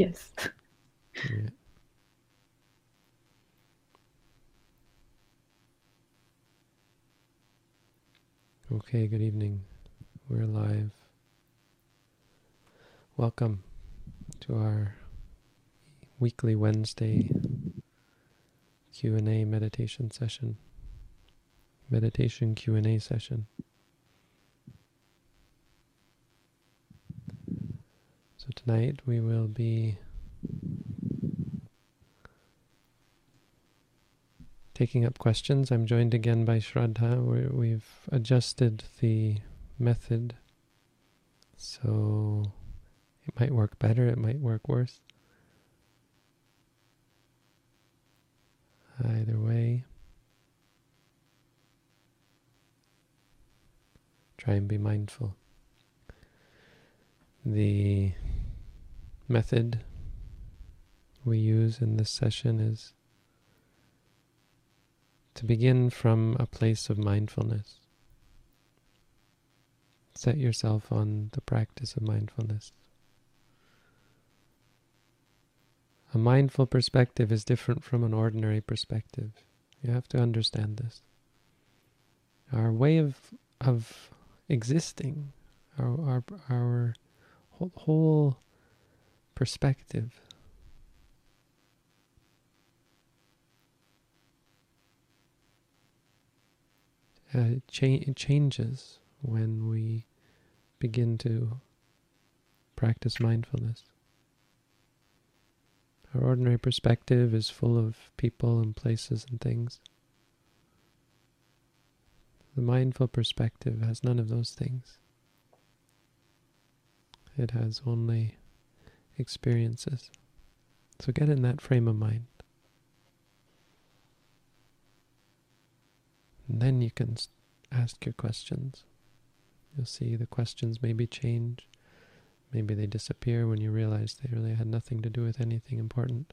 Yes. Yeah. Okay, good evening. We're live. Welcome to our weekly Wednesday Q&A meditation session. Meditation Q&A session. Tonight we will be taking up questions. I'm joined again by Shraddha. Where we've adjusted the method, so it might work better, it might work worse. Either way, try and be mindful. The method we use in this session is to begin from a place of mindfulness. Set yourself on the practice of mindfulness. A mindful perspective is different from an ordinary perspective. You have to understand this. Our way of of existing, our our, our whole perspective uh, cha- changes when we begin to practice mindfulness. Our ordinary perspective is full of people and places and things. The mindful perspective has none of those things. It has only experiences. So get in that frame of mind. And then you can ask your questions. You'll see the questions maybe change. Maybe they disappear when you realize they really had nothing to do with anything important.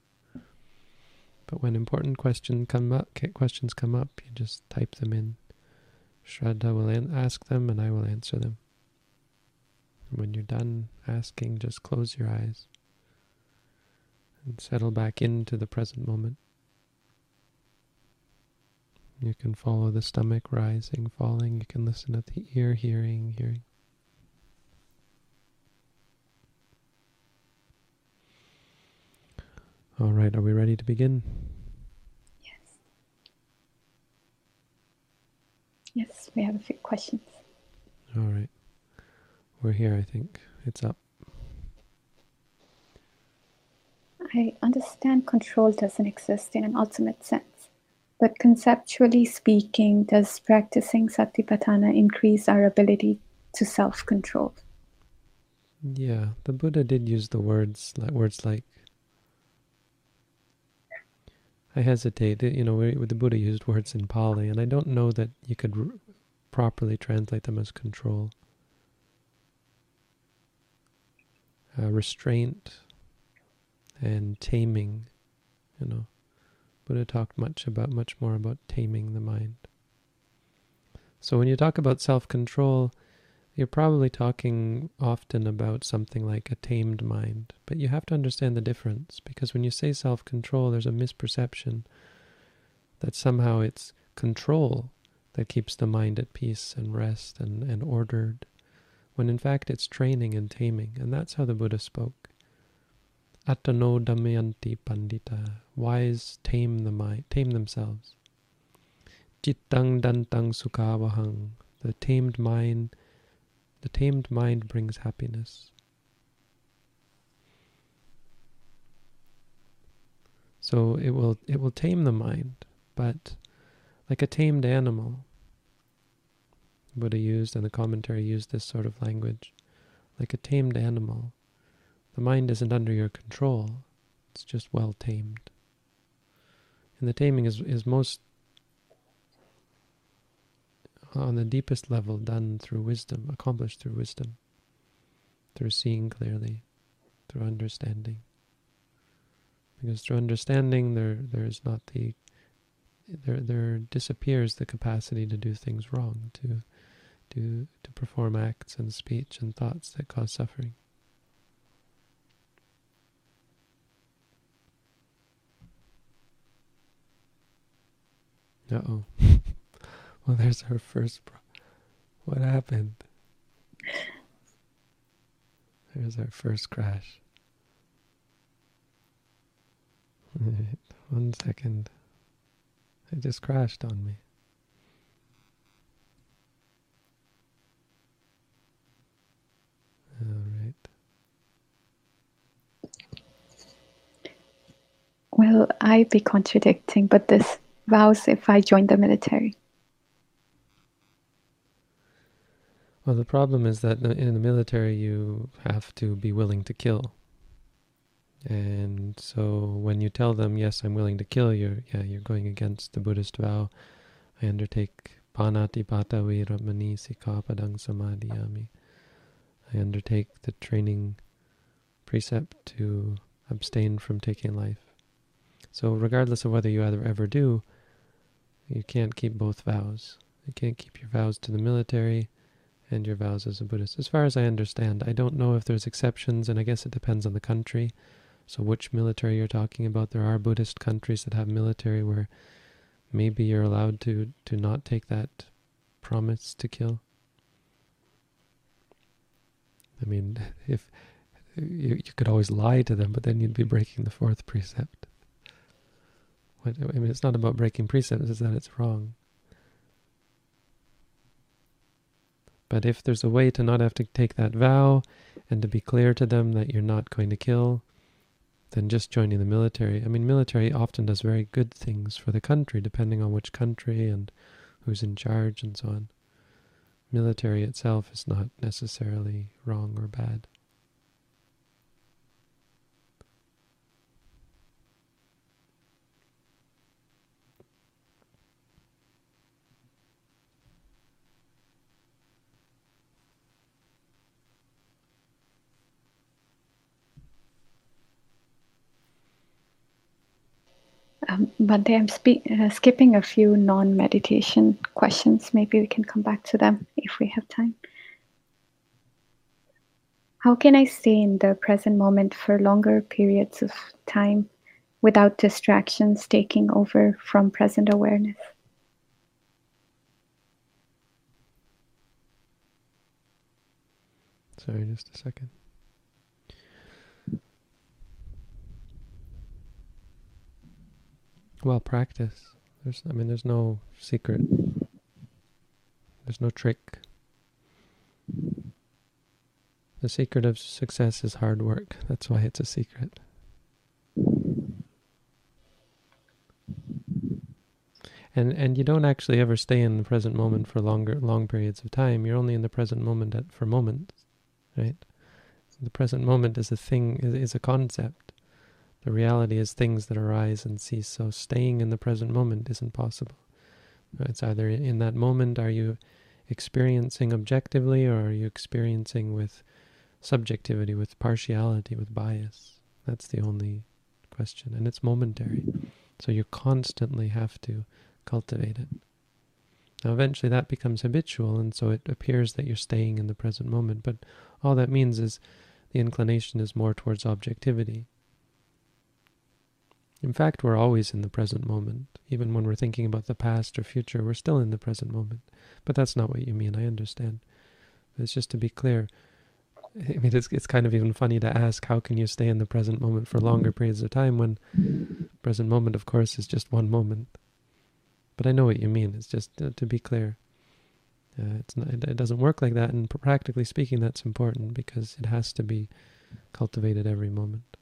But when important question come up, questions come up, you just type them in. Shraddha will ask them and I will answer them. And when you're done asking, just close your eyes and settle back into the present moment. You can follow the stomach rising, falling. You can listen at the ear, hearing, hearing. All right, are we ready to begin? Yes. Yes, we have a few questions. All right. We're here, I think. It's up. I understand control doesn't exist in an ultimate sense. But conceptually speaking, does practicing Satipatthana increase our ability to self-control? Yeah, the Buddha did use the words like words like. I hesitate. You know, the Buddha used words in Pali, and I don't know that you could properly translate them as control. Uh, restraint and taming, you know. Buddha talked much about, much more about taming the mind. So when you talk about self-control, you're probably talking often about something like a tamed mind, but you have to understand the difference because when you say self-control, there's a misperception that somehow it's control that keeps the mind at peace and rest and, and ordered, when in fact it's training and taming, and that's how the Buddha spoke. Atano damayanti pandita. Wise tame the mind, tame themselves. Jittang dantang sukhavahang. The tamed mind, the tamed mind brings happiness. So it will it will tame the mind, but like a tamed animal. Buddha used and the commentary used this sort of language. Like a tamed animal. The mind isn't under your control. It's just well tamed. And the taming is, is most on the deepest level done through wisdom, accomplished through wisdom, through seeing clearly, through understanding. Because through understanding there there is not the there there disappears the capacity to do things wrong, to to to perform acts and speech and thoughts that cause suffering. Uh oh. well, there's our first. What happened? There's our first crash. One second. It just crashed on me. All right. Well, I'd be contradicting, but this vows if I join the military? Well, the problem is that in the military you have to be willing to kill. And so when you tell them, yes, I'm willing to kill you're, yeah, you're going against the Buddhist vow. I undertake panati pata viramani sikapadang samadhiyami. I undertake the training precept to abstain from taking life. So regardless of whether you ever ever do, you can't keep both vows. You can't keep your vows to the military and your vows as a Buddhist. As far as I understand, I don't know if there's exceptions, and I guess it depends on the country. So which military you're talking about? There are Buddhist countries that have military where maybe you're allowed to, to not take that promise to kill. I mean, if you, you could always lie to them, but then you'd be breaking the fourth precept. I mean, it's not about breaking precepts; it's that it's wrong. But if there's a way to not have to take that vow, and to be clear to them that you're not going to kill, then just joining the military. I mean, military often does very good things for the country, depending on which country and who's in charge and so on military itself is not necessarily wrong or bad. Um, I'm uh, skipping a few non-meditation questions. Maybe we can come back to them if we have time. How can I stay in the present moment for longer periods of time without distractions taking over from present awareness? Sorry, just a second. Well, practice. There's, I mean, there's no secret. There's no trick. The secret of success is hard work. That's why it's a secret. And and you don't actually ever stay in the present moment for longer long periods of time. You're only in the present moment at, for moments, right? The present moment is a thing, is, is a concept. The reality is things that arise and cease. So staying in the present moment isn't possible. It's either in that moment, are you experiencing objectively, or are you experiencing with subjectivity, with partiality, with bias? That's the only question. And it's momentary. So you constantly have to cultivate it. Now, eventually that becomes habitual, and so it appears that you're staying in the present moment. But all that means is the inclination is more towards objectivity. In fact, we're always in the present moment. Even when we're thinking about the past or future, we're still in the present moment. But that's not what you mean, I understand. It's just to be clear. I mean, it's, it's kind of even funny to ask, how can you stay in the present moment for longer periods of time when present moment, of course, is just one moment. But I know what you mean. It's just uh, to be clear. Uh, it's not, it doesn't work like that, and practically speaking, that's important because it has to be cultivated every moment.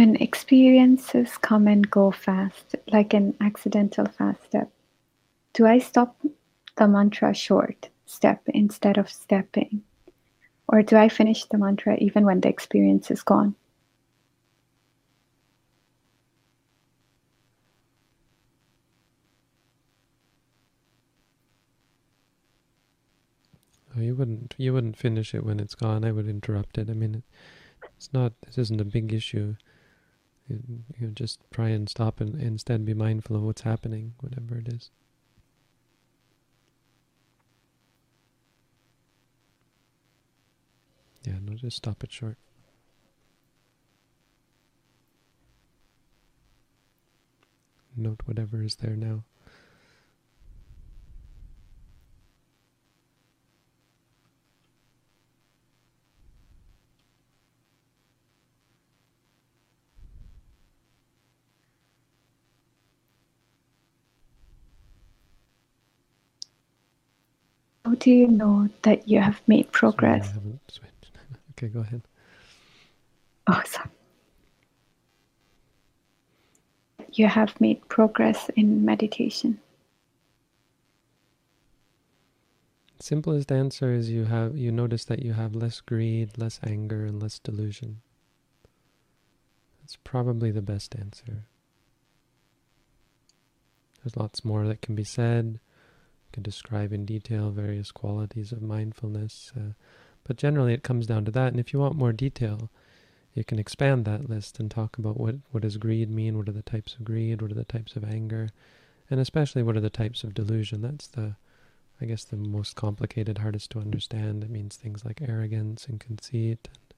When experiences come and go fast, like an accidental fast step, do I stop the mantra short step instead of stepping? Or do I finish the mantra even when the experience is gone? Oh, you wouldn't you wouldn't finish it when it's gone. I would interrupt it. I mean, it's not. This isn't a big issue. You, just try and stop and instead be mindful of what's happening, whatever it is. Yeah, no, just stop it short. Note whatever is there now. Do you know that you have made progress? Sorry, I haven't switched. okay, go ahead. Oh, sorry. You have made progress in meditation. Simplest answer is you have you notice that you have less greed, less anger, and less delusion. That's probably the best answer. There's lots more that can be said can describe in detail various qualities of mindfulness. Uh, but generally it comes down to that. And if you want more detail, you can expand that list and talk about what, what does greed mean, what are the types of greed, what are the types of anger, and especially what are the types of delusion. That's the, I guess, the most complicated, hardest to understand. It means things like arrogance and conceit, and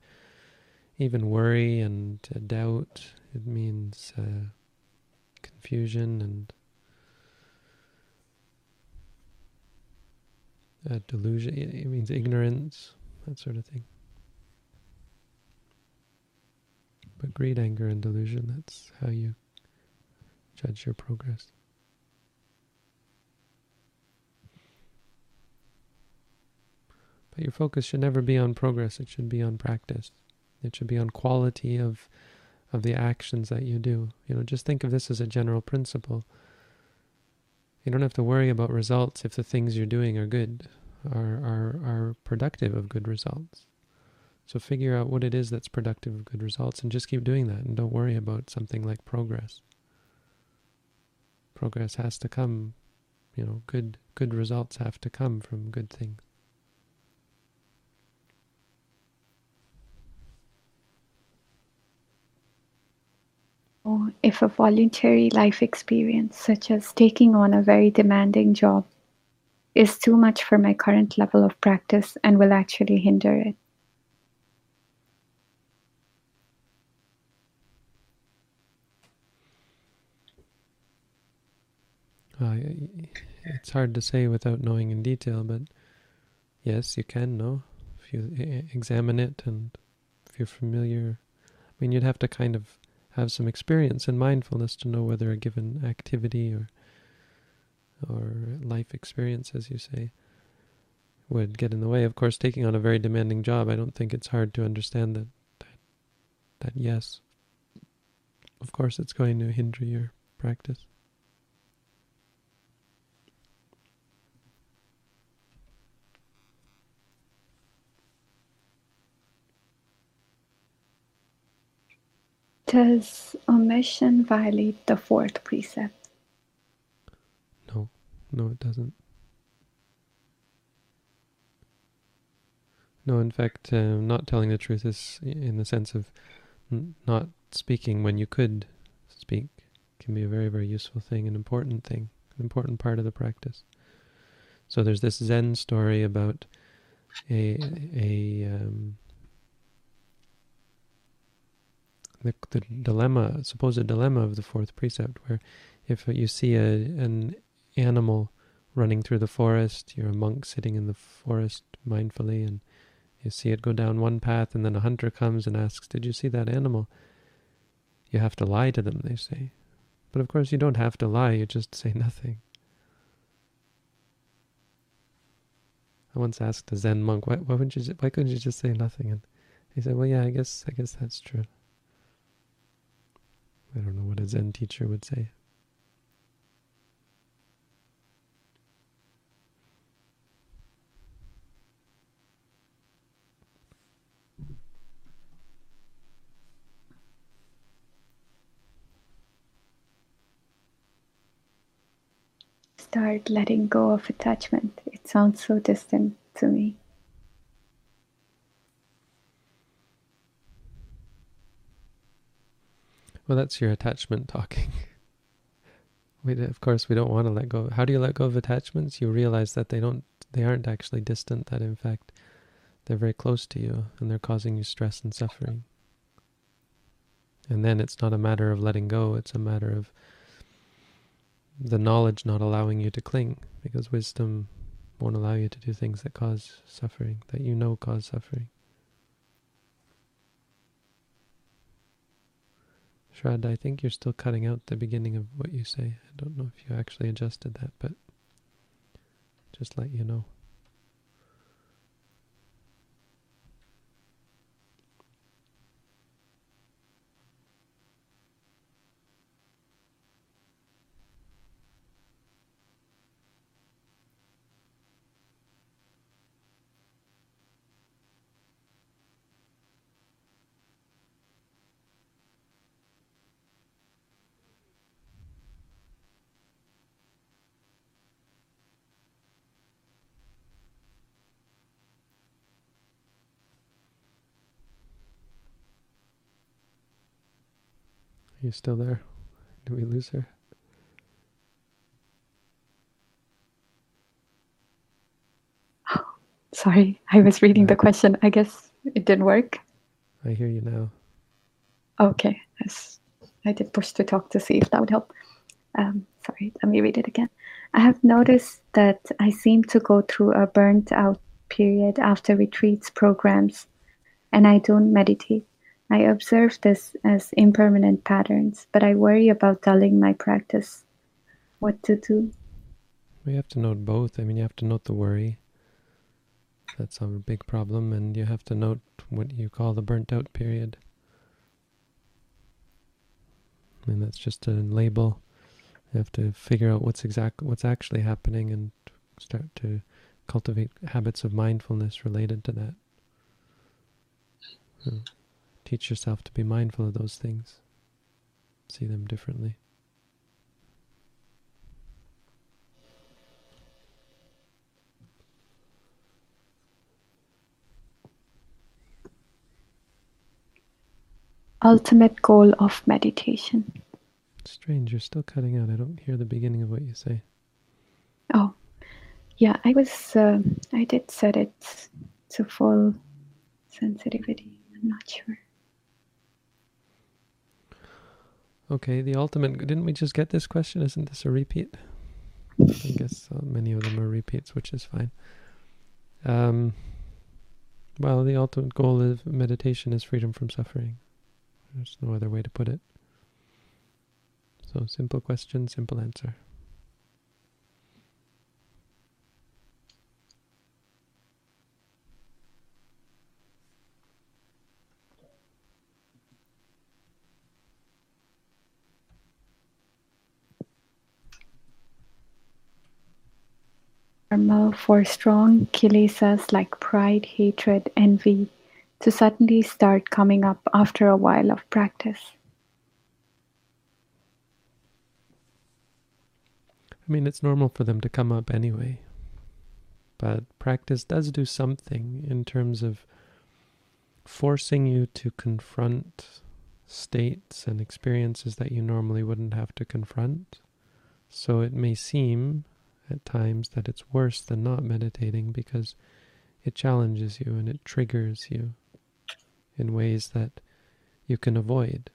even worry and uh, doubt. It means uh, confusion and uh, delusion, it means ignorance, that sort of thing. But greed, anger, and delusion, that's how you judge your progress. But your focus should never be on progress, it should be on practice. It should be on quality of of the actions that you do. You know, just think of this as a general principle. You don't have to worry about results if the things you're doing are good, are, are, are productive of good results. So figure out what it is that's productive of good results and just keep doing that and don't worry about something like progress. Progress has to come, you know, good good results have to come from good things. Or if a voluntary life experience, such as taking on a very demanding job, is too much for my current level of practice and will actually hinder it. Uh, it's hard to say without knowing in detail, but yes, you can know if you examine it and if you're familiar. I mean, you'd have to kind of have some experience in mindfulness to know whether a given activity or or life experience, as you say, would get in the way. Of course, taking on a very demanding job, I don't think it's hard to understand that that, that yes, of course, it's going to hinder your practice. Does omission violate the fourth precept? No, no, it doesn't. No, in fact, uh, not telling the truth is in the sense of not speaking when you could speak can be a very, very useful thing, an important thing, an important part of the practice. So there's this Zen story about a a um, the, the dilemma, supposed dilemma of the fourth precept, where if you see a an animal running through the forest, you're a monk sitting in the forest mindfully, and you see it go down one path, and then a hunter comes and asks, "Did you see that animal?" You have to lie to them, they say. But of course, you don't have to lie, you just say nothing. I once asked a Zen monk, why, why, wouldn't you, why couldn't you just say nothing? And he said, well, yeah, I guess, I guess that's true. I don't know what a Zen teacher would say. Start letting go of attachment. It sounds so distant to me. Well, that's your attachment talking. we, of course, we don't want to let go. How do you let go of attachments? You realize that they don't, they aren't actually distant. That in fact, they're very close to you and they're causing you stress and suffering. And then it's not a matter of letting go, it's a matter of the knowledge not allowing you to cling, because wisdom won't allow you to do things that cause suffering, that you know cause suffering. Shraddha, I think you're still cutting out the beginning of what you say. I don't know if you actually adjusted that, but just let you know. Are you still there? Did we lose her? sorry, I was reading the question. I guess it didn't work. I hear you now. Okay, yes. I did push to talk to see if that would help. Um, sorry, let me read it again. I have noticed that I seem to go through a burnt out period after retreats programs and I don't meditate. I observe this as impermanent patterns, but I worry about telling my practice. What to do? We have to note both. I mean, you have to note the worry. That's a big problem, and you have to note what you call the burnt out period. And that's just a label. You have to figure out what's exact what's actually happening and start to cultivate habits of mindfulness related to that. Hmm teach yourself to be mindful of those things, see them differently. Ultimate goal of meditation. Shraddha, you're still cutting out. I don't hear the beginning of what you say. Oh, yeah, I was, uh, I did set it to full sensitivity. I'm not sure. Okay, the ultimate. Didn't we just get this question? Isn't this a repeat? I guess uh, many of them are repeats, which is fine. Um, well, the ultimate goal of meditation is freedom from suffering. There's no other way to put it. So, simple question, simple answer. Normal for strong kilesas like pride, hatred, envy to suddenly start coming up after a while of practice? I mean, it's normal for them to come up anyway. But practice does do something in terms of forcing you to confront states and experiences that you normally wouldn't have to confront. So it may seem at times that it's worse than not meditating because it challenges you and it triggers you in ways that you can avoid.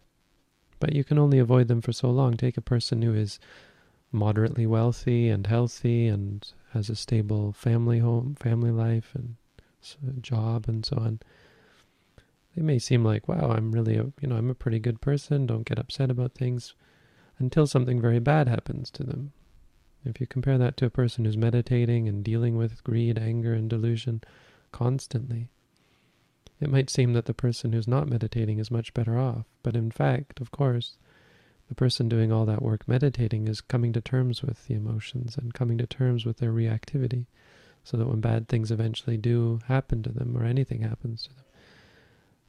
But you can only avoid them for so long. Take a person who is moderately wealthy and healthy and has a stable family home, family life and job and so on. They may seem like, wow, I'm really, a, you know, I'm a pretty good person. Don't get upset about things until something very bad happens to them. If you compare that to a person who's meditating and dealing with greed, anger, and delusion constantly, it might seem that the person who's not meditating is much better off. But in fact, of course, the person doing all that work meditating is coming to terms with the emotions and coming to terms with their reactivity so that when bad things eventually do happen to them or anything happens to them,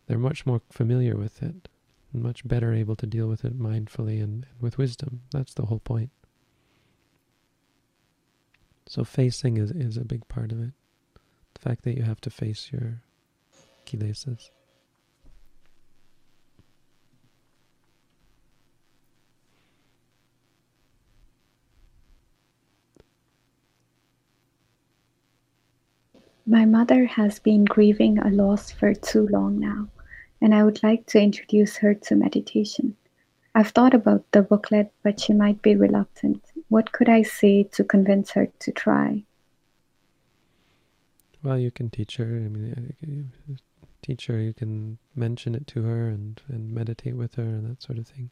they're much more familiar with it and much better able to deal with it mindfully and, and with wisdom. That's the whole point. So facing is, is a big part of it. The fact that you have to face your kilesas. My mother has been grieving a loss for too long now, and I would like to introduce her to meditation. I've thought about the booklet, but she might be reluctant. What could I say to convince her to try? Well, you can teach her. I mean, teach her. You can mention it to her and and meditate with her and that sort of thing.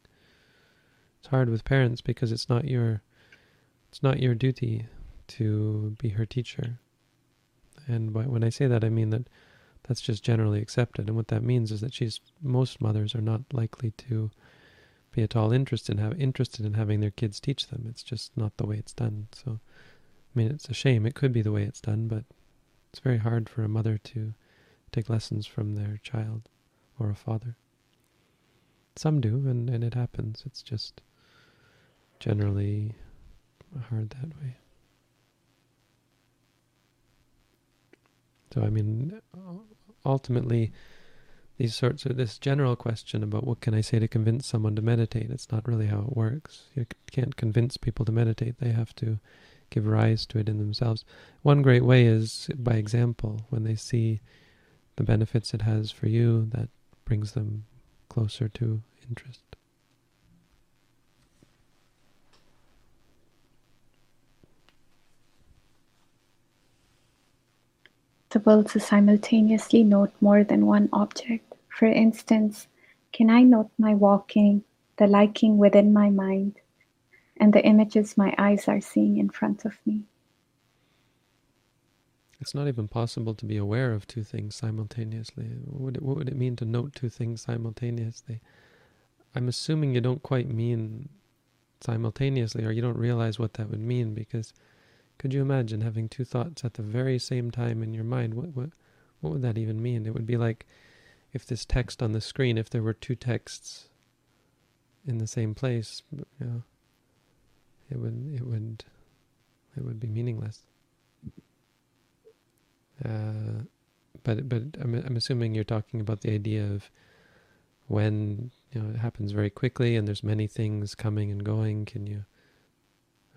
It's hard with parents because it's not your it's not your duty to be her teacher. And when I say that, I mean that that's just generally accepted. And what that means is that she's most mothers are not likely to be at all interested in have interested in having their kids teach them. It's just not the way it's done. So, I mean, it's a shame. It could be the way it's done, but it's very hard for a mother to take lessons from their child or a father. Some do, and, and it happens. It's just generally hard that way. So, I mean, ultimately, these sorts of this general question about what can I say to convince someone to meditate, it's not really how it works. You can't convince people to meditate, they have to give rise to it in themselves. One great way is by example. When they see the benefits it has for you, that brings them closer to interest. possible to simultaneously note more than one object. For instance, can I note my walking, the liking within my mind, and the images my eyes are seeing in front of me? It's not even possible to be aware of two things simultaneously. What would, it, what would it mean to note two things simultaneously? I'm assuming you don't quite mean simultaneously, or you don't realize what that would mean because could you imagine having two thoughts at the very same time in your mind? What what what would that even mean? It would be like if this text on the screen, if there were two texts in the same place, you know, it would it would it would be meaningless. Uh, but but I'm I'm assuming you're talking about the idea of when you know it happens very quickly and there's many things coming and going. Can you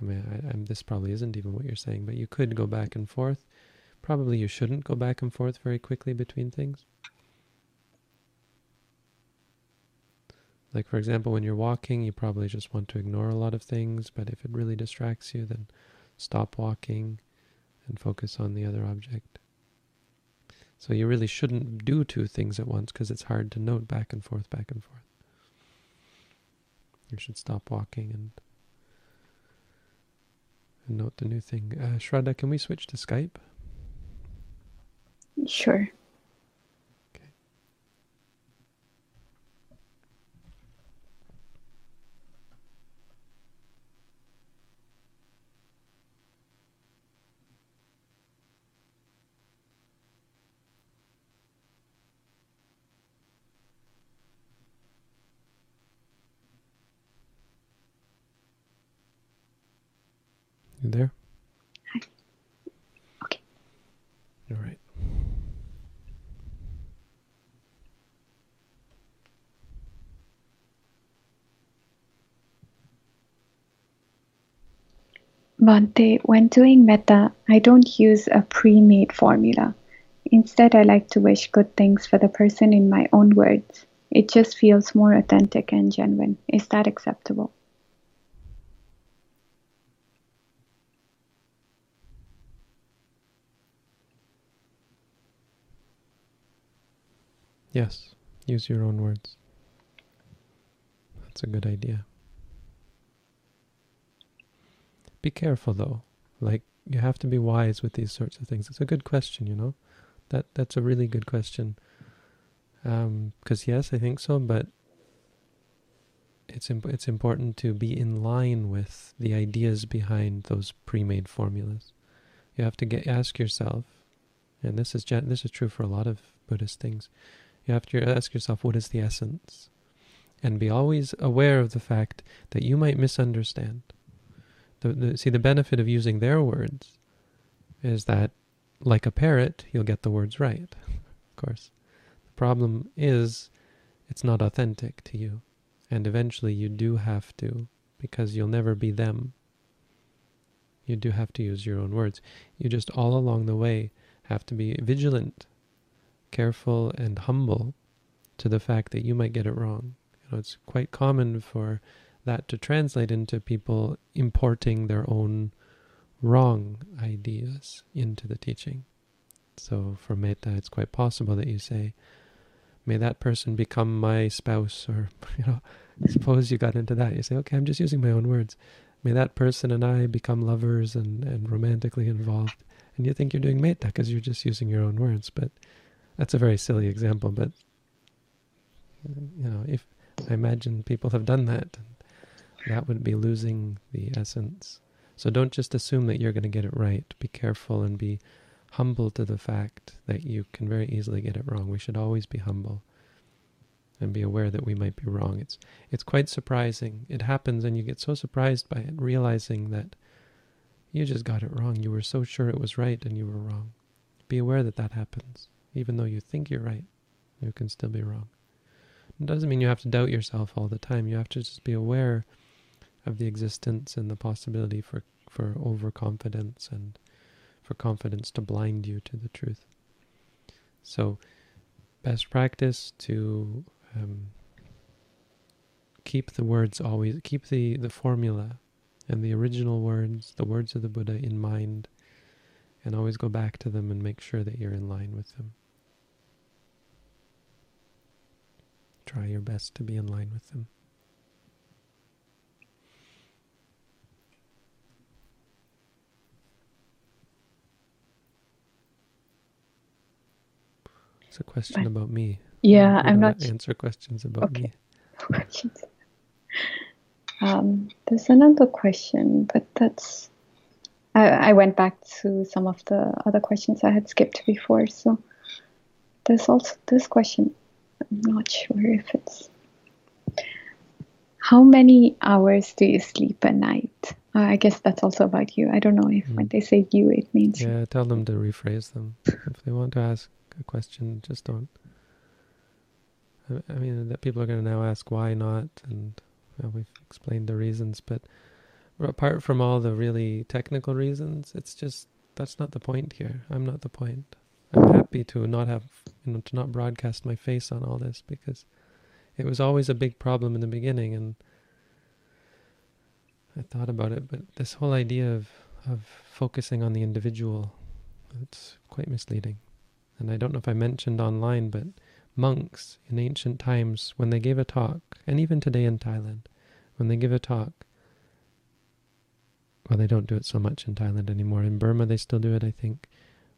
I mean, I, I'm, this probably isn't even what you're saying, but you could go back and forth. Probably you shouldn't go back and forth very quickly between things. Like, for example, when you're walking, you probably just want to ignore a lot of things, but if it really distracts you, then stop walking and focus on the other object. So you really shouldn't do two things at once because it's hard to note back and forth, back and forth. You should stop walking and and note the new thing. Uh, Shraddha, can we switch to Skype? Sure. You there? Hi. Okay. All right. Bhante, when doing metta, I don't use a pre-made formula. Instead, I like to wish good things for the person in my own words. It just feels more authentic and genuine. Is that acceptable? Yes, use your own words. That's a good idea. Be careful though. Like you have to be wise with these sorts of things. It's a good question, you know. That that's a really good question. Because um, yes, I think so, but it's imp- it's important to be in line with the ideas behind those pre-made formulas. You have to get ask yourself, and this is this is true for a lot of Buddhist things. You have to ask yourself, what is the essence? And be always aware of the fact that you might misunderstand. The, the, see, the benefit of using their words is that, like a parrot, you'll get the words right, of course. The problem is it's not authentic to you. And eventually you do have to, because you'll never be them. You do have to use your own words. You just all along the way have to be vigilant, careful, and humble to the fact that you might get it wrong. You know, it's quite common for that to translate into people importing their own wrong ideas into the teaching. So for metta, it's quite possible that you say, may that person become my spouse, or, you know, suppose you got into that. You say, okay, I'm just using my own words. May that person and I become lovers and, and romantically involved. And you think you're doing metta because you're just using your own words. But that's a very silly example. But, you know, if I imagine people have done that, that would be losing the essence. So don't just assume that you're going to get it right. Be careful and be humble to the fact that you can very easily get it wrong. We should always be humble and be aware that we might be wrong. It's it's quite surprising. It happens and you get so surprised by it, realizing that you just got it wrong. You were so sure it was right and you were wrong. Be aware that that happens. Even though you think you're right, you can still be wrong. It doesn't mean you have to doubt yourself all the time. You have to just be aware of the existence and the possibility for, for overconfidence and for confidence to blind you to the truth. So, best practice to um, keep the words always, keep the, the formula and the original words, the words of the Buddha in mind, and always go back to them and make sure that you're in line with them. Try your best to be in line with them. It's a question about me. Yeah, I'm not answer questions about okay. me. Questions. Um, there's another question, but that's. I, I went back to some of the other questions I had skipped before. So there's also this question. I'm not sure if it's. How many hours do you sleep a night? Uh, I guess that's also about you. I don't know if mm. when they say you, it means. Yeah, tell them to rephrase them. if they want to ask a question, just don't. I mean, that people are going to now ask why not, and well, we've explained the reasons. But apart from all the really technical reasons, it's just that's not the point here. I'm not the point. I'm happy to not have, you know, to not broadcast my face on all this because it was always a big problem in the beginning, and I thought about it. But this whole idea of of focusing on the individual, it's quite misleading. And I don't know if I mentioned online, but monks in ancient times, when they gave a talk, and even today in Thailand, when they give a talk, well, they don't do it so much in Thailand anymore. In Burma, they still do it, I think.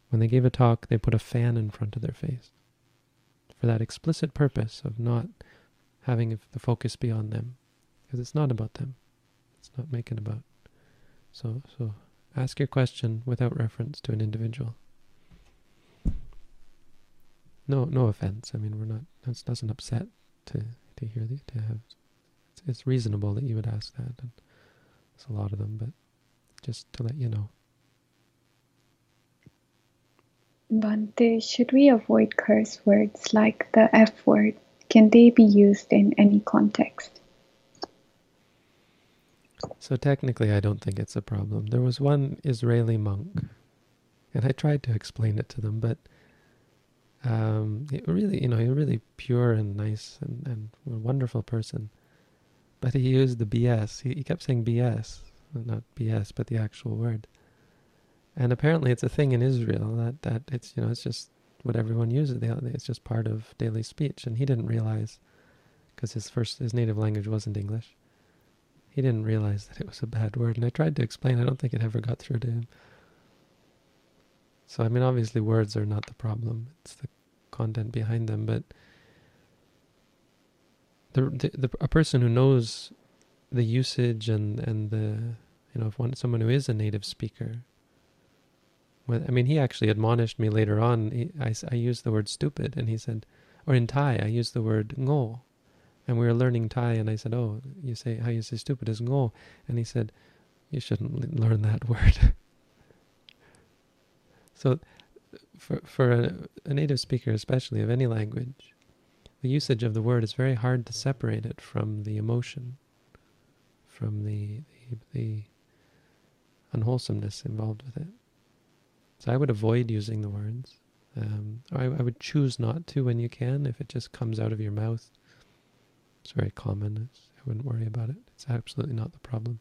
When they gave a talk, they put a fan in front of their face for that explicit purpose of not having the focus be on them, because it's not about them. It's not making about. So, so ask your question without reference to an individual. No, no offense. I mean, we're not. That doesn't upset to to hear the, to have. It's, it's reasonable that you would ask that, and there's a lot of them. But just to let you know. Bhante, should we avoid curse words like the F word? Can they be used in any context? So technically, I don't think it's a problem. There was one Israeli monk, and I tried to explain it to them, but um, it really, you know, a really pure and nice and, and wonderful person. But he used the BS. He, he kept saying BS, not BS, but the actual word. And apparently, it's a thing in Israel that that it's you know it's just what everyone uses. It's just part of daily speech. And he didn't realize, because his first his native language wasn't English. He didn't realize that it was a bad word. And I tried to explain. I don't think it ever got through to him. So I mean, obviously, words are not the problem; it's the content behind them. But the, the, the a person who knows the usage and and the you know if one someone who is a native speaker. Well, I mean, he actually admonished me later on. He, I I used the word stupid, and he said, or in Thai, I used the word ngo, and we were learning Thai, and I said, oh, you say how you say stupid is ngo, and he said, you shouldn't learn that word. So, for for a, a, native speaker, especially of any language, the usage of the word is very hard to separate it from the emotion, from the the, the unwholesomeness involved with it. So I would avoid using the words. Um, I, I would choose not to when you can, if it just comes out of your mouth. It's very common. It's, I wouldn't worry about it. It's absolutely not the problem.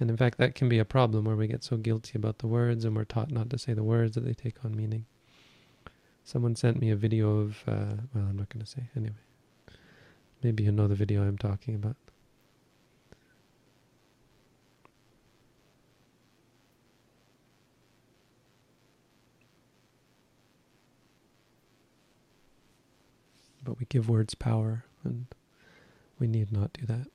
And in fact, that can be a problem where we get so guilty about the words and we're taught not to say the words that they take on meaning. Someone sent me a video of, uh, well, I'm not going to say. Anyway, maybe you know the video I'm talking about. But we give words power, and we need not do that.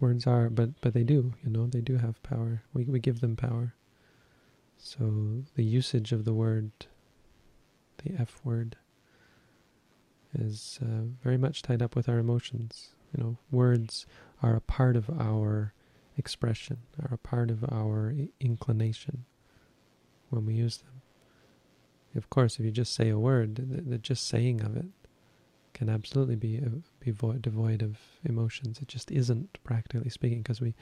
Words are, but but they do, you know, they do have power. We we give them power. So the usage of the word, the F word, is uh, very much tied up with our emotions. You know, words are a part of our expression, are a part of our inclination when we use them. Of course, if you just say a word, the, the just saying of it can absolutely be uh, be void, devoid of emotions. It just isn't, practically speaking, because we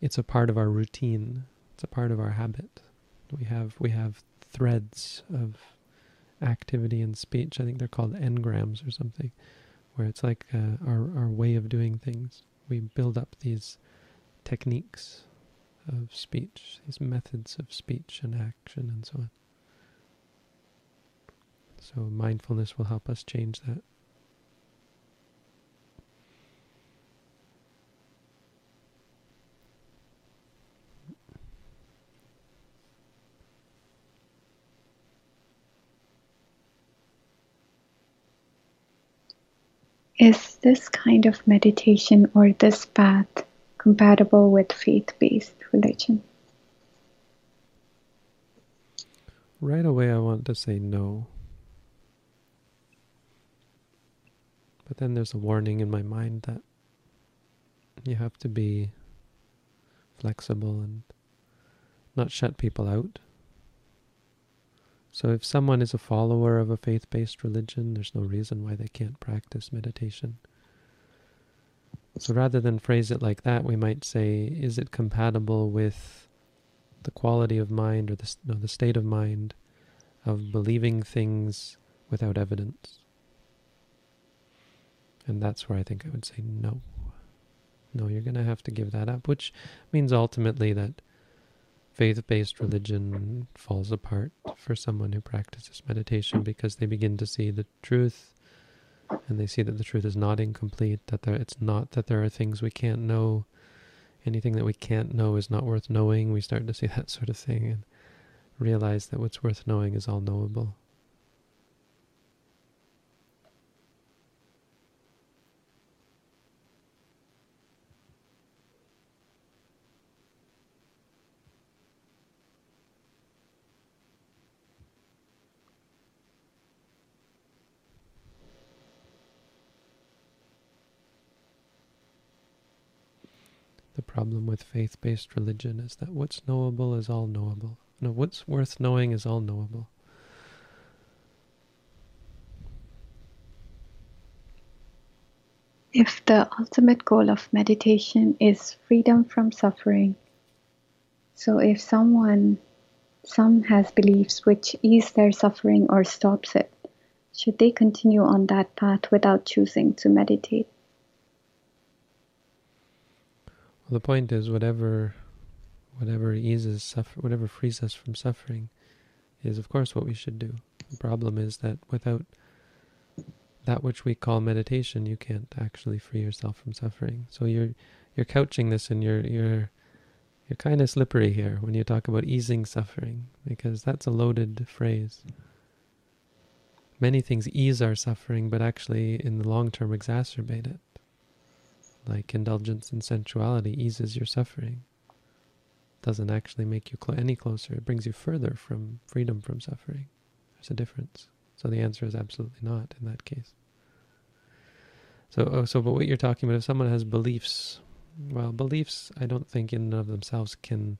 it's a part of our routine. It's a part of our habit. We have we have threads of activity and speech. I think they're called engrams or something, where it's like uh, our our way of doing things. We build up these techniques of speech, these methods of speech and action and so on. So mindfulness will help us change that. Is this kind of meditation or this path compatible with faith based religion? Right away, I want to say no. But then there's a warning in my mind that you have to be flexible and not shut people out. So if someone is a follower of a faith-based religion, there's no reason why they can't practice meditation. So rather than phrase it like that, we might say, is it compatible with the quality of mind or the, no, the state of mind of believing things without evidence? And that's where I think I would say no. No, you're going to have to give that up, which means ultimately that faith-based religion falls apart for someone who practices meditation because they begin to see the truth and they see that the truth is not incomplete, that there, it's not that there are things we can't know. Anything that we can't know is not worth knowing. We start to see that sort of thing and realize that what's worth knowing is all knowable. The problem with faith-based religion is that what's knowable is all knowable. No, what's worth knowing is all knowable. If the ultimate goal of meditation is freedom from suffering, so if someone some has beliefs which ease their suffering or stops it, should they continue on that path without choosing to meditate? Well, the point is, whatever, whatever eases suffer, whatever frees us from suffering, is of course what we should do. The problem is that without that which we call meditation, you can't actually free yourself from suffering. So you're you're couching this, and you're you're you're kind of slippery here when you talk about easing suffering, because that's a loaded phrase. Many things ease our suffering, but actually, in the long term, exacerbate it like indulgence in sensuality eases your suffering. Doesn't actually make you cl any closer. It brings you further from freedom from suffering. There's a difference. So the answer is absolutely not in that case. So, oh, so but what you're talking about, if someone has beliefs, well, beliefs, I don't think in and of themselves can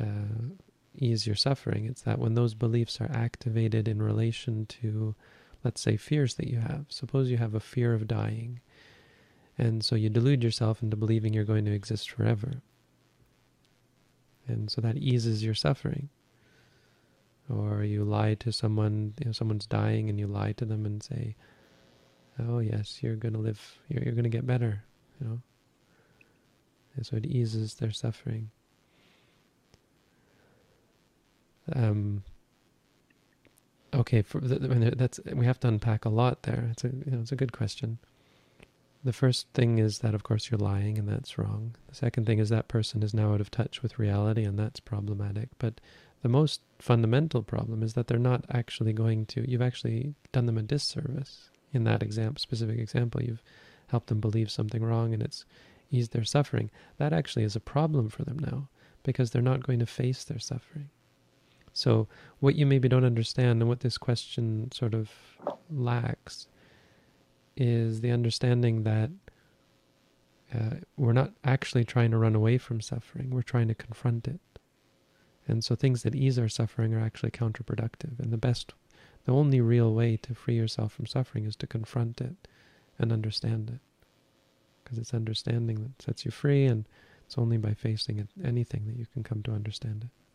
uh, ease your suffering. It's that when those beliefs are activated in relation to, let's say, fears that you have. Suppose you have a fear of dying, and so you delude yourself into believing you're going to exist forever. And so that eases your suffering. Or you lie to someone, you know, someone's dying and you lie to them and say, oh yes, you're going to live, you're, you're going to get better, you know. And so it eases their suffering. Um, okay, for that's we have to unpack a lot there. It's a you know, it's a good question. The first thing is that of course you're lying and that's wrong. The second thing is that person is now out of touch with reality and that's problematic. But the most fundamental problem is that they're not actually going to. You've actually done them a disservice in that example, specific example. You've helped them believe something wrong and it's eased their suffering. That actually is a problem for them now because they're not going to face their suffering. So, what you maybe don't understand and what this question sort of lacks is the understanding that uh, we're not actually trying to run away from suffering, we're trying to confront it. And so, things that ease our suffering are actually counterproductive. And the best, the only real way to free yourself from suffering is to confront it and understand it. Because it's understanding that sets you free, and it's only by facing it, anything that you can come to understand it.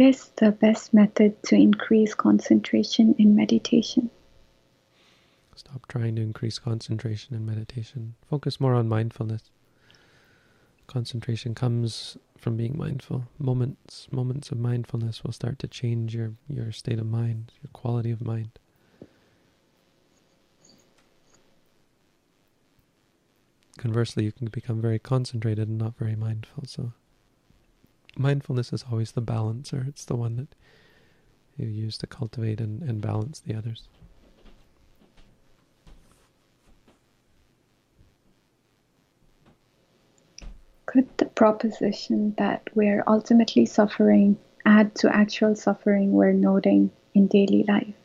What is the best method to increase concentration in meditation? Stop trying to increase concentration in meditation. Focus more on mindfulness. Concentration comes from being mindful. Moments, moments of mindfulness will start to change your, your state of mind, your quality of mind. Conversely, you can become very concentrated and not very mindful. So mindfulness is always the balancer. It's the one that you use to cultivate and, and balance the others. Could the proposition that we're ultimately suffering add to actual suffering we're noting in daily life?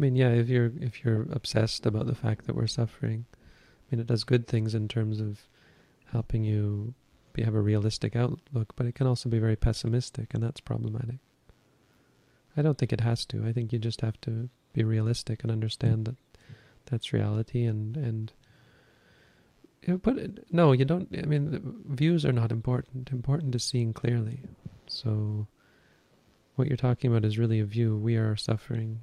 Mean, yeah, if you're if you're obsessed about the fact that we're suffering, I mean, it does good things in terms of helping you be, have a realistic outlook, but it can also be very pessimistic, and that's problematic. I don't think it has to. I think you just have to be realistic and understand that that's reality, and and you know, but it, no, you don't. I mean, views are not important. Important is seeing clearly. So, what you're talking about is really a view. We are suffering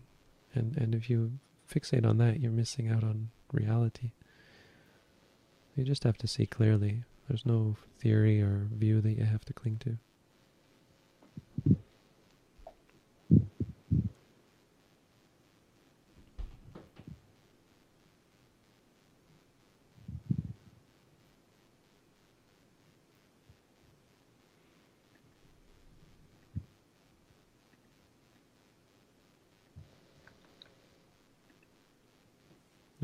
and, and if you fixate on that, you're missing out on reality. You just have to see clearly. There's no theory or view that you have to cling to.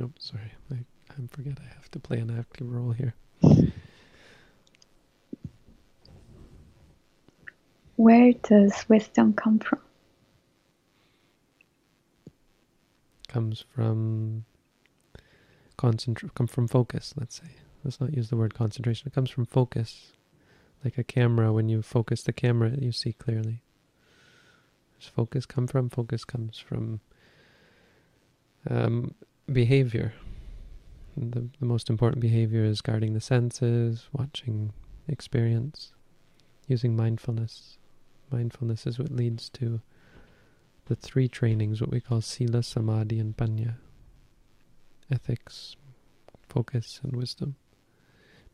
Nope, sorry. I, I forget I have to play an active role here. Where does wisdom come from? Comes from concentrate. Come from focus. Let's say. Let's not use the word concentration. It comes from focus, like a camera. When you focus the camera, you see clearly. Does focus come from? Focus comes from um, behavior. The, the most important behavior is guarding the senses, watching experience, using mindfulness. Mindfulness is what leads to the three trainings, what we call Sila, Samadhi, and Panya. Ethics, focus, and wisdom.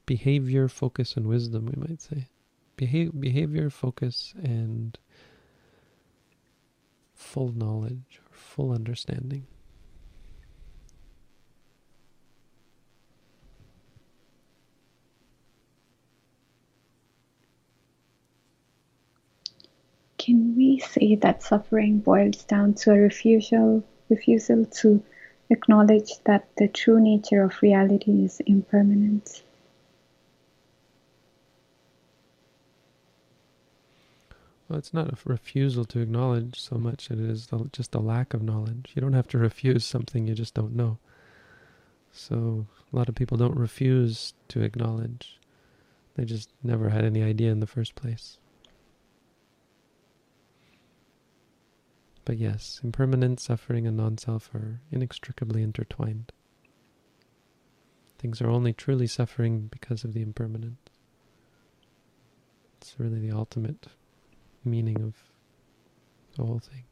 Behavior, focus, and wisdom, we might say. Beha- behavior, focus, and full knowledge, or full understanding. Can we say that suffering boils down to a refusal, refusal to acknowledge that the true nature of reality is impermanent? Well, it's not a refusal to acknowledge so much it is just a lack of knowledge. You don't have to refuse something you just don't know. So a lot of people don't refuse to acknowledge. They just never had any idea in the first place. But yes, impermanence, suffering, and non-self are inextricably intertwined. Things are only truly suffering because of the impermanence. It's really the ultimate meaning of the whole thing.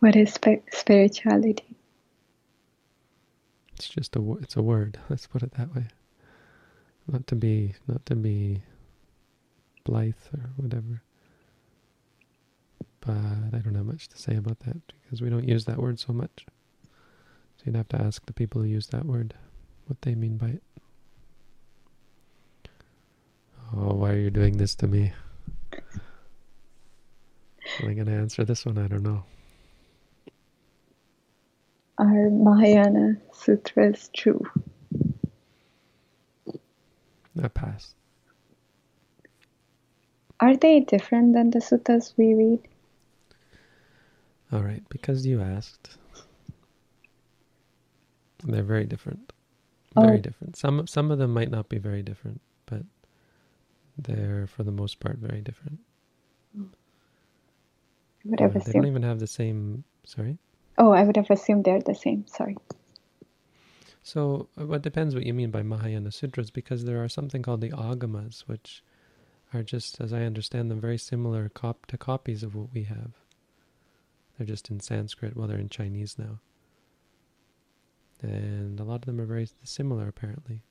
What is spirituality? It's just a it's a word. Let's put it that way. Not to be not to be blithe or whatever. But I don't have much to say about that because we don't use that word so much. So you'd have to ask the people who use that word what they mean by it. Oh, why are you doing this to me? Am I going to answer this one? I don't know. Are Mahayana sutras true? I pass. Are they different than the suttas we read? All right, because you asked. They're very different. Very oh. different. Some some of them might not be very different, but they're for the most part very different. Whatever. Uh, they don't even have the same. Sorry. Oh, I would have assumed they're the same. Sorry. So, uh, what depends what you mean by Mahayana sutras, because there are something called the agamas, which are just, as I understand them, very similar cop to copies of what we have. They're just in Sanskrit. Well, they're in Chinese now and a lot of them are very similar apparently.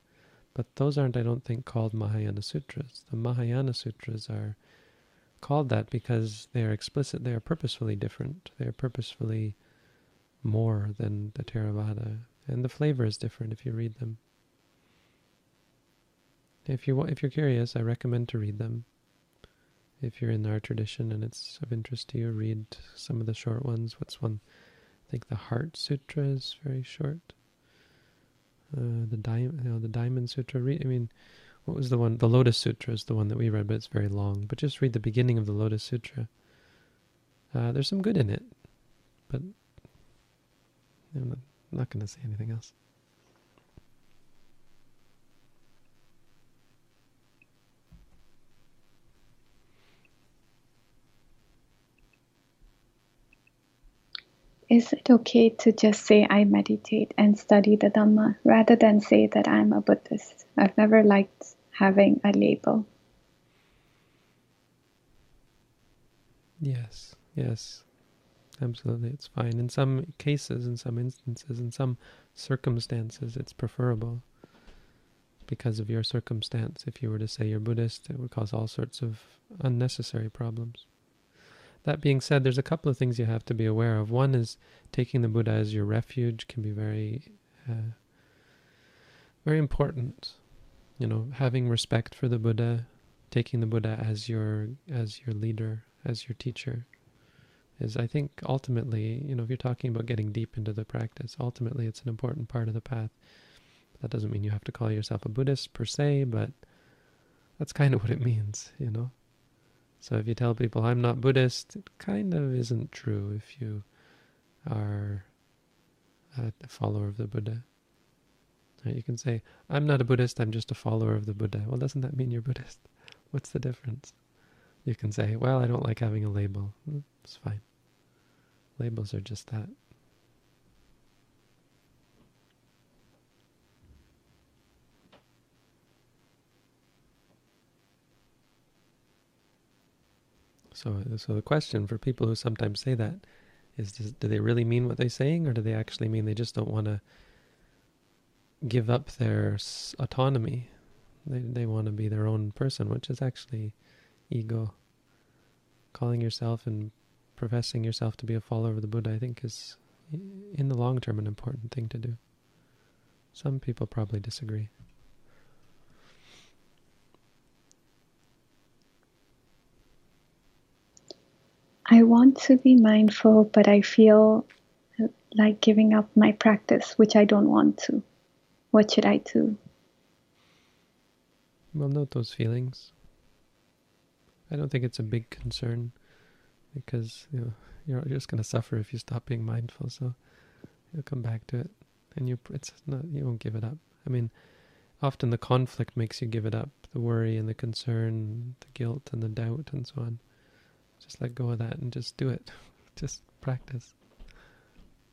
But those aren't, I don't think, called Mahayana Sutras. The Mahayana Sutras are called that because they are explicit, they are purposefully different. They are purposefully more than the Theravada. And the flavor is different if you read them. If, you, if you're curious, I recommend to read them. If you're in our tradition and it's of interest to you, read some of the short ones. What's one? I think the Heart Sutra is very short. Uh, the diamond, you know, the Diamond Sutra. I mean, what was the one? The Lotus Sutra is the one that we read, but it's very long. But just read the beginning of the Lotus Sutra. Uh, there's some good in it, but I'm not, going to say anything else. is it okay to just say I meditate and study the Dhamma rather than say that I'm a Buddhist? I've never liked having a label. Yes, yes, absolutely. It's fine. In some cases, in some instances, in some circumstances, it's preferable because of your circumstance. If you were to say you're Buddhist, it would cause all sorts of unnecessary problems. That being said, there's a couple of things you have to be aware of. One is taking the Buddha as your refuge can be very, uh, very important. You know, having respect for the Buddha, taking the Buddha as your as your leader, as your teacher, is I think ultimately, you know, if you're talking about getting deep into the practice, ultimately it's an important part of the path. That doesn't mean you have to call yourself a Buddhist per se, but that's kind of what it means, you know. So if you tell people, I'm not Buddhist, it kind of isn't true if you are a follower of the Buddha. You can say, I'm not a Buddhist, I'm just a follower of the Buddha. Well, doesn't that mean you're Buddhist? What's the difference? You can say, well, I don't like having a label. Hmm, it's fine. Labels are just that. So, uh, so the question for people who sometimes say that is: does, do they really mean what they're saying, or do they actually mean they just don't want to give up their autonomy? They they want to be their own person, which is actually ego. Calling yourself and professing yourself to be a follower of the Buddha, I think, is in the long term an important thing to do. Some people probably disagree. I want to be mindful, but I feel like giving up my practice, which I don't want to. What should I do? Well, note those feelings. I don't think it's a big concern because you know you're just going to suffer if you stop being mindful. So you'll come back to it, and you it's not you won't give it up. I mean, often the conflict makes you give it up. The worry and the concern, the guilt and the doubt, and so on. Just let go of that and just do it. Just practice.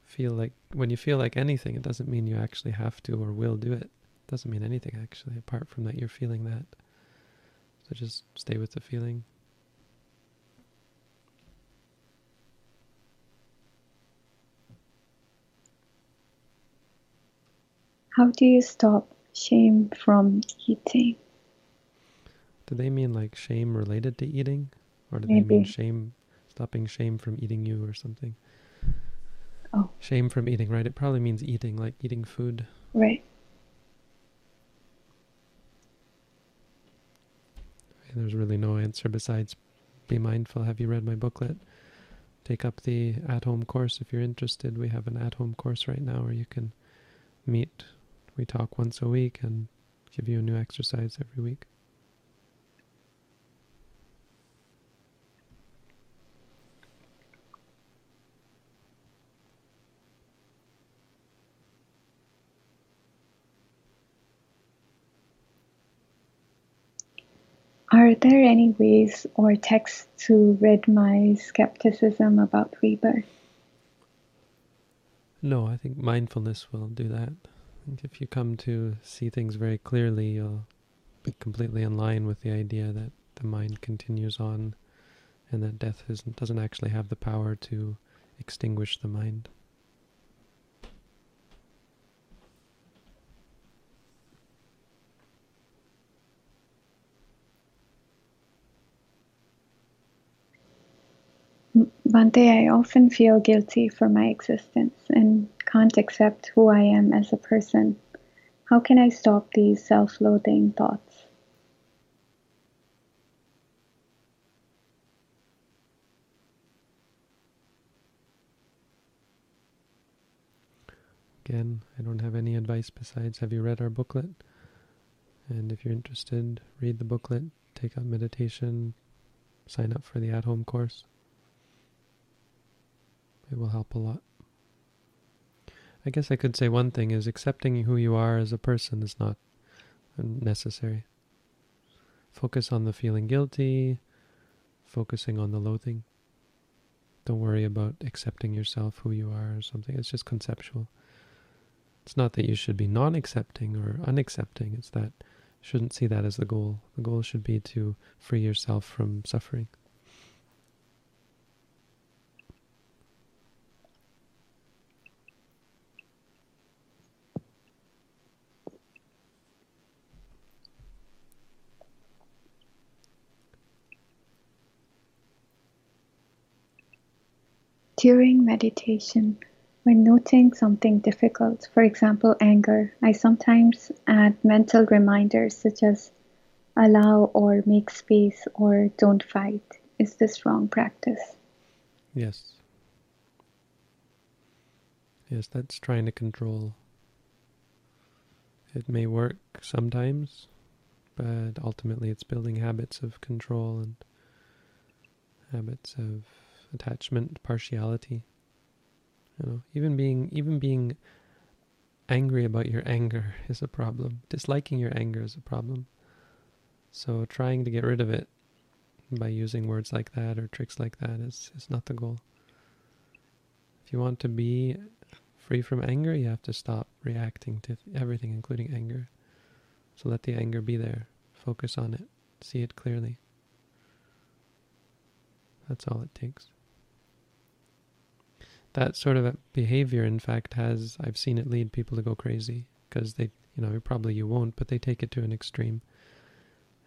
Feel like when you feel like anything, it doesn't mean you actually have to or will do it. It doesn't mean anything actually, apart from that you're feeling that. So just stay with the feeling. How do you stop shame from eating? Do they mean like shame related to eating? Or do Maybe. they mean shame, stopping shame from eating you or something? Oh. Shame from eating, right? It probably means eating, like eating food. Right. There's really no answer besides be mindful. Have you read my booklet? Take up the at home course if you're interested. We have an at home course right now where you can meet. We talk once a week and give you a new exercise every week. Are there any ways or texts to rid my skepticism about rebirth? No, I think mindfulness will do that. If you come to see things very clearly, you'll be completely in line with the idea that the mind continues on and that death is, doesn't actually have the power to extinguish the mind. Bhante, I often feel guilty for my existence and can't accept who I am as a person. How can I stop these self loathing thoughts? Again, I don't have any advice besides have you read our booklet? And if you're interested, read the booklet, take up meditation, sign up for the at home course. It will help a lot. I guess I could say one thing is accepting who you are as a person is not necessary. Focus on the feeling guilty, focusing on the loathing. Don't worry about accepting yourself, who you are, or something. It's just conceptual. It's not that you should be non accepting or unaccepting, it's that shouldn't see that as the goal. The goal should be to free yourself from suffering. During meditation, when noting something difficult, for example anger, I sometimes add mental reminders such as allow or make space or don't fight. Is this wrong practice? Yes. Yes, that's trying to control. It may work sometimes, but ultimately it's building habits of control and habits of attachment, partiality. You know, even being even being angry about your anger is a problem. Disliking your anger is a problem. So trying to get rid of it by using words like that or tricks like that is, is not the goal. If you want to be free from anger, you have to stop reacting to everything, including anger. So let the anger be there. Focus on it. See it clearly. That's all it takes that sort of behavior, in fact, has I've seen it lead people to go crazy because they, you know, probably you won't, but they take it to an extreme,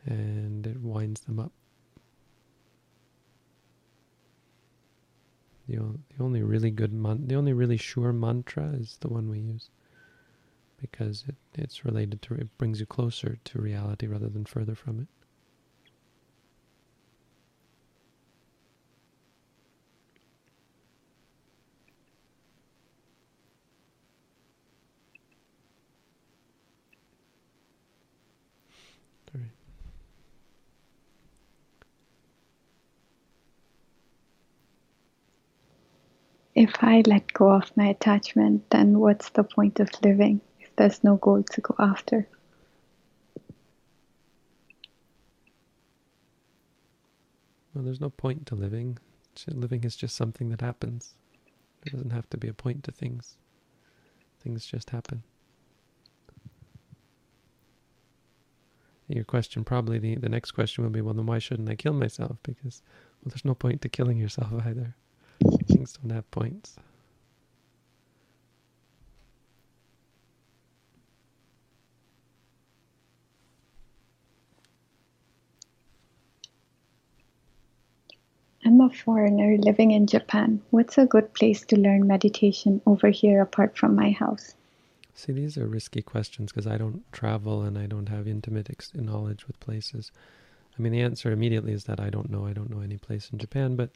and it winds them up. The, the only really good man, the only really sure mantra is the one we use, because it, it's related to it brings you closer to reality rather than further from it. If I let go of my attachment, then what's the point of living if there's no goal to go after? Well, there's no point to living. Living is just something that happens. There doesn't have to be a point to things. Things just happen. Your question probably the, the next question will be, well then why shouldn't I kill myself? Because well there's no point to killing yourself either. Things don't have points. I'm a foreigner living in Japan. What's a good place to learn meditation over here apart from my house? See, these are risky questions because I don't travel and I don't have intimate knowledge with places. I mean, the answer immediately is that I don't know. I don't know any place in Japan, but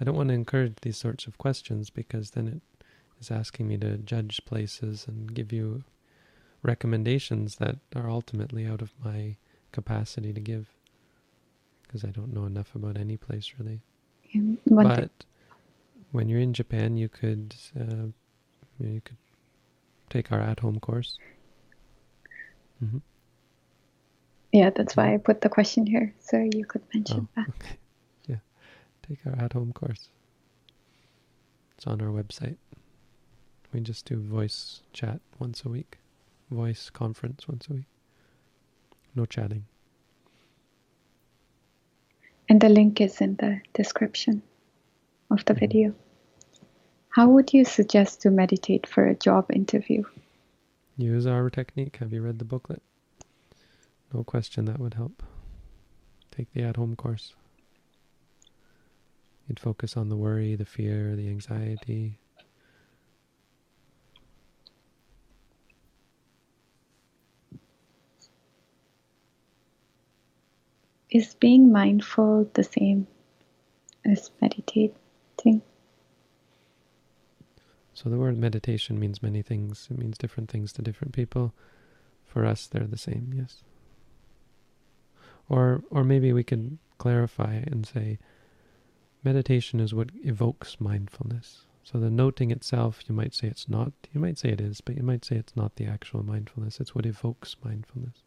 I don't want to encourage these sorts of questions because then it is asking me to judge places and give you recommendations that are ultimately out of my capacity to give because I don't know enough about any place really. but when you're in Japan, you could uh, you could take our at-home course. Mm-hmm. Yeah, that's why I put the question here, so you could mention oh, that. Okay. Take our at-home course. It's on our website. We just do voice chat once a week, voice conference once a week. No chatting. And the link is in the description of the mm-hmm. video. How would you suggest to meditate for a job interview? Use our technique. Have you read the booklet? No question that would help. Take the at-home course. You'd focus on the worry, the fear, the anxiety. Is being mindful the same as meditating? So the word meditation means many things. It means different things to different people. For us, they're the same, yes. Or, or maybe we could clarify and say, meditation is what evokes mindfulness. So the noting itself, you might say it's not, you might say it is, but you might say it's not the actual mindfulness. It's what evokes mindfulness.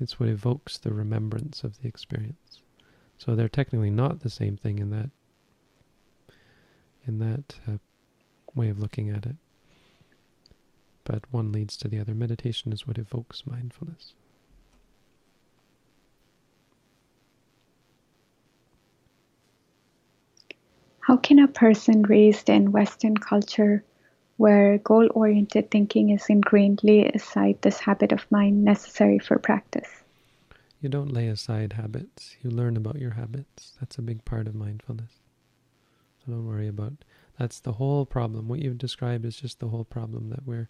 It's what evokes the remembrance of the experience. So they're technically not the same thing in that in that uh, way of looking at it. But one leads to the other. Meditation is what evokes mindfulness. How can a person raised in Western culture, where goal oriented thinking is ingrained, lay aside this habit of mind necessary for practice? You don't lay aside habits, you learn about your habits. That's a big part of mindfulness. So don't worry about that's the whole problem. What you've described is just the whole problem that we're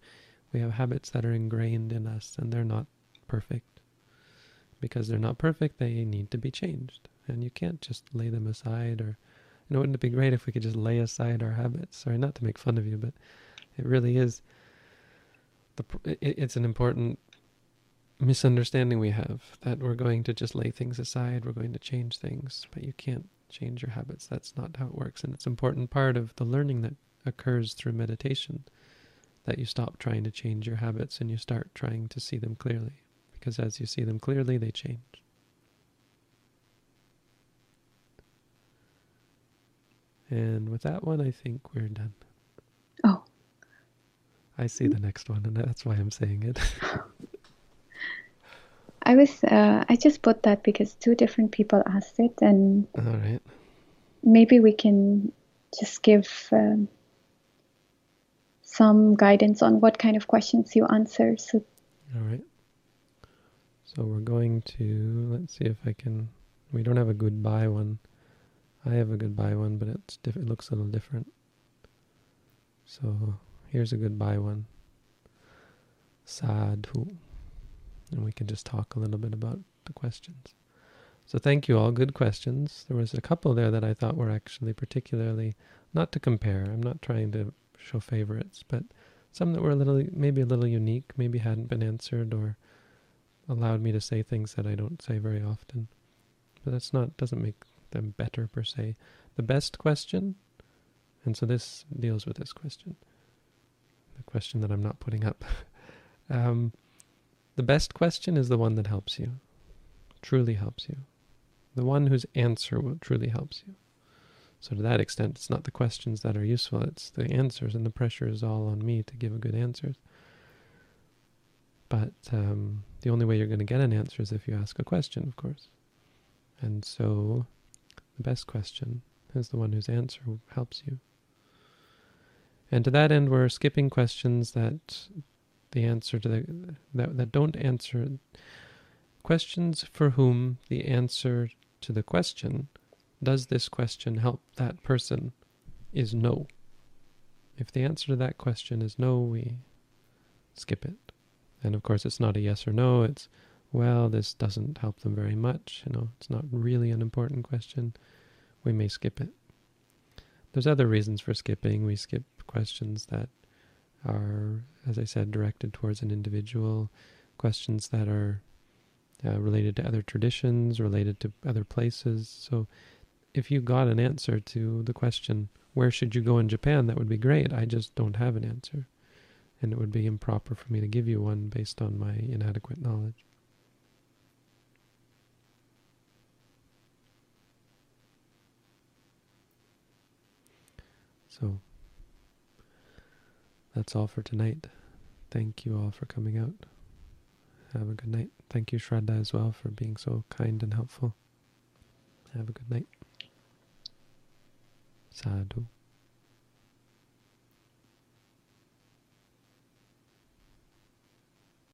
we have habits that are ingrained in us and they're not perfect. Because they're not perfect, they need to be changed. And you can't just lay them aside or know, wouldn't it be great if we could just lay aside our habits? Sorry, not to make fun of you, but it really is the it's an important misunderstanding we have that we're going to just lay things aside, we're going to change things, but you can't change your habits. That's not how it works. And it's an important part of the learning that occurs through meditation that you stop trying to change your habits and you start trying to see them clearly. Because as you see them clearly, they change. And with that one, I think we're done. Oh. I see the next one, and that's why I'm saying it. I was uh, I just put that because two different people asked it, and all right, maybe we can just give um, some guidance on what kind of questions you answer. So, all right. So we're going to let's see if I can. We don't have a goodbye one. I have a goodbye one, but it's it looks a little different. So here's a goodbye one. Sadhu and we can just talk a little bit about the questions. So thank you all. Good questions. There was a couple there that I thought were actually particularly not to compare. I'm not trying to show favorites, but some that were a little maybe a little unique, maybe hadn't been answered or allowed me to say things that I don't say very often. But that's not doesn't make them better per se. The best question And so this deals with this question, the question that I'm not putting up. um, the best question is the one that helps you, truly helps you, the one whose answer will truly helps you. So to that extent, it's not the questions that are useful, it's the answers, and the pressure is all on me to give a good answers. But um, the only way you're going to get an answer is if you ask a question, of course. And so the best question is the one whose answer helps you. And to that end, we're skipping questions that the answer to the that, that don't answer questions for whom the answer to the question does this question help that person is no. If the answer to that question is no, we skip it. And of course, it's not a yes or no. It's, well, this doesn't help them very much. You know, it's not really an important question. We may skip it. There's other reasons for skipping. We skip questions that are, as I said, directed towards an individual, questions that are uh, related to other traditions, related to other places. So if you got an answer to the question, where should you go in Japan, that would be great. I just don't have an answer. And it would be improper for me to give you one based on my inadequate knowledge. So, that's all for tonight. Thank you all for coming out. Have a good night. Thank you, Shraddha, as well, for being so kind and helpful. Have a good night. Sadhu.